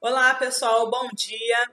Olá, pessoal, bom dia.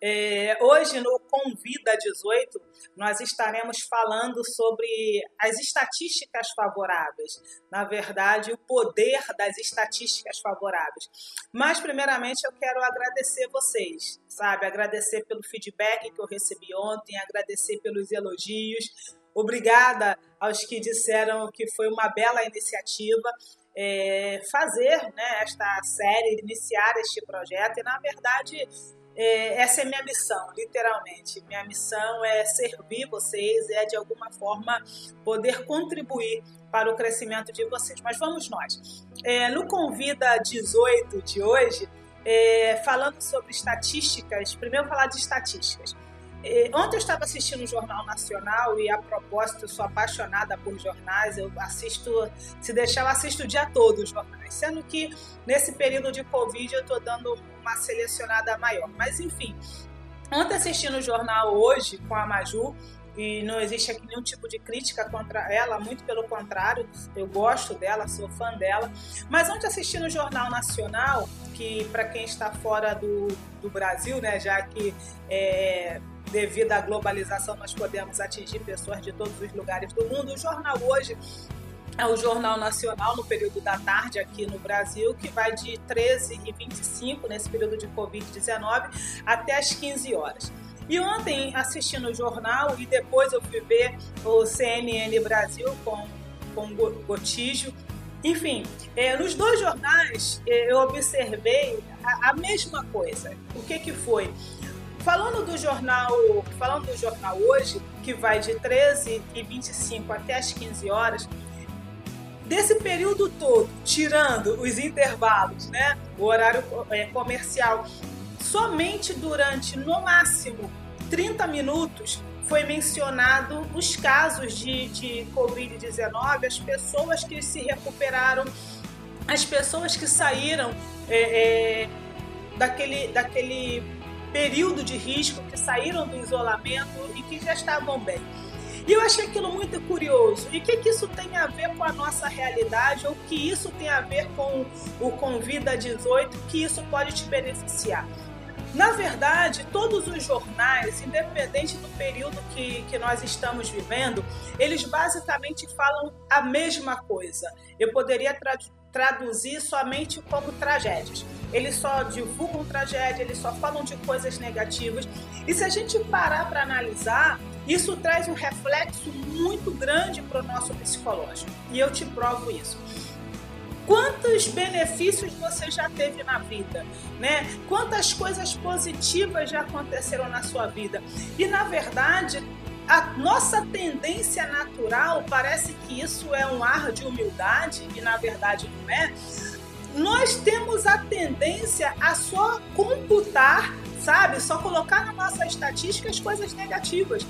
É, hoje, no Convida 18, nós estaremos falando sobre as estatísticas favoráveis. Na verdade, o poder das estatísticas favoráveis. Mas, primeiramente, eu quero agradecer vocês, sabe? Agradecer pelo feedback que eu recebi ontem, agradecer pelos elogios. Obrigada aos que disseram que foi uma bela iniciativa é, fazer né, esta série, iniciar este projeto. E, na verdade, é, essa é minha missão, literalmente. Minha missão é servir vocês, é de alguma forma poder contribuir para o crescimento de vocês. Mas vamos nós. É, no Convida 18 de hoje, é, falando sobre estatísticas, primeiro falar de estatísticas. É, ontem eu estava assistindo o Jornal Nacional e, a propósito, eu sou apaixonada por jornais. Eu assisto, se deixar, eu assisto o dia todo os jornais. Sendo que nesse período de Covid eu estou dando uma selecionada maior. Mas, enfim, ontem assistindo o jornal hoje com a Maju, e não existe aqui nenhum tipo de crítica contra ela, muito pelo contrário, eu gosto dela, sou fã dela. Mas ontem assistindo o Jornal Nacional, que para quem está fora do, do Brasil, né, já que é, devido à globalização, nós podemos atingir pessoas de todos os lugares do mundo. O jornal hoje é o Jornal Nacional no período da tarde aqui no Brasil, que vai de 13 e 25 nesse período de Covid-19 até as 15 horas. E ontem, assistindo o jornal, e depois eu fui ver o CNN Brasil com, com Gotijo, enfim, é, nos dois jornais é, eu observei a, a mesma coisa. O que, que foi? Falando do jornal, falando do jornal hoje, que vai de 13 e 25 até as 15 horas, desse período todo, tirando os intervalos, né, o horário é, comercial, somente durante no máximo 30 minutos foi mencionado os casos de, de Covid-19, as pessoas que se recuperaram, as pessoas que saíram é, é, daquele, daquele período de risco, que saíram do isolamento e que já estavam bem. E eu achei aquilo muito curioso. E o que, que isso tem a ver com a nossa realidade, ou que isso tem a ver com o Convida 18, que isso pode te beneficiar? Na verdade, todos os jornais, independente do período que, que nós estamos vivendo, eles basicamente falam a mesma coisa. Eu poderia traduzir traduzir somente como tragédias. Eles só divulgam tragédia, eles só falam de coisas negativas. E se a gente parar para analisar, isso traz um reflexo muito grande para o nosso psicológico. E eu te provo isso. Quantos benefícios você já teve na vida, né? Quantas coisas positivas já aconteceram na sua vida? E na verdade, a nossa tendência natural parece que isso é um ar de humildade e na verdade não é. Nós temos a tendência a só computar, sabe, só colocar na nossa estatística as coisas negativas.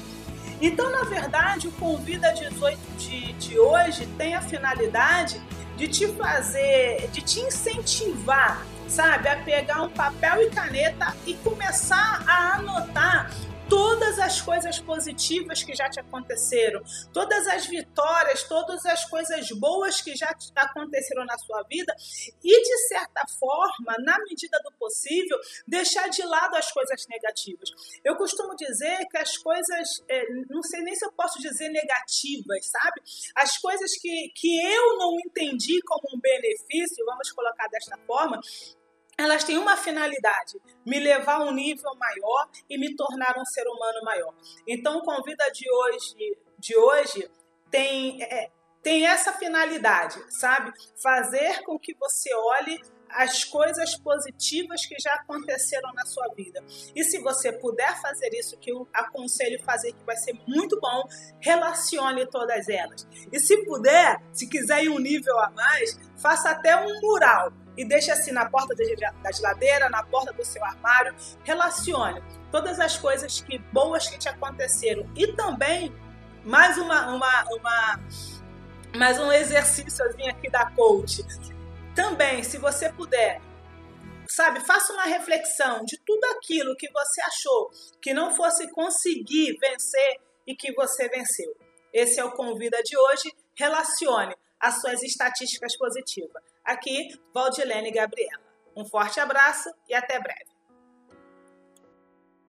Então, na verdade, o Convida 18 de, de hoje tem a finalidade de te fazer, de te incentivar, sabe, a pegar um papel e caneta e começar a anotar todas as coisas positivas que já te aconteceram, todas as vitórias, todas as coisas boas que já aconteceram na sua vida e, de certa forma, na medida do possível, deixar de lado as coisas negativas. Eu costumo dizer que as coisas, é, não sei nem se eu posso dizer negativas, sabe? As coisas que, que eu não entendi como um benefício, vamos colocar desta forma, elas têm uma finalidade: me levar a um nível maior e me tornar um ser humano maior. Então, o convida de hoje, de hoje tem, é, tem essa finalidade, sabe? Fazer com que você olhe as coisas positivas que já aconteceram na sua vida. E se você puder fazer isso, que eu aconselho fazer, que vai ser muito bom, relacione todas elas. E se puder, se quiser ir um nível a mais, faça até um mural e deixe assim na porta da geladeira, na porta do seu armário. Relacione todas as coisas que boas que te aconteceram e também mais uma, uma, uma mais um exercíciozinho aqui da coach. Também, se você puder, sabe, faça uma reflexão de tudo aquilo que você achou que não fosse conseguir vencer e que você venceu. Esse é o convida de hoje. Relacione as suas estatísticas positivas. Aqui, Valdilene Gabriela. Um forte abraço e até breve.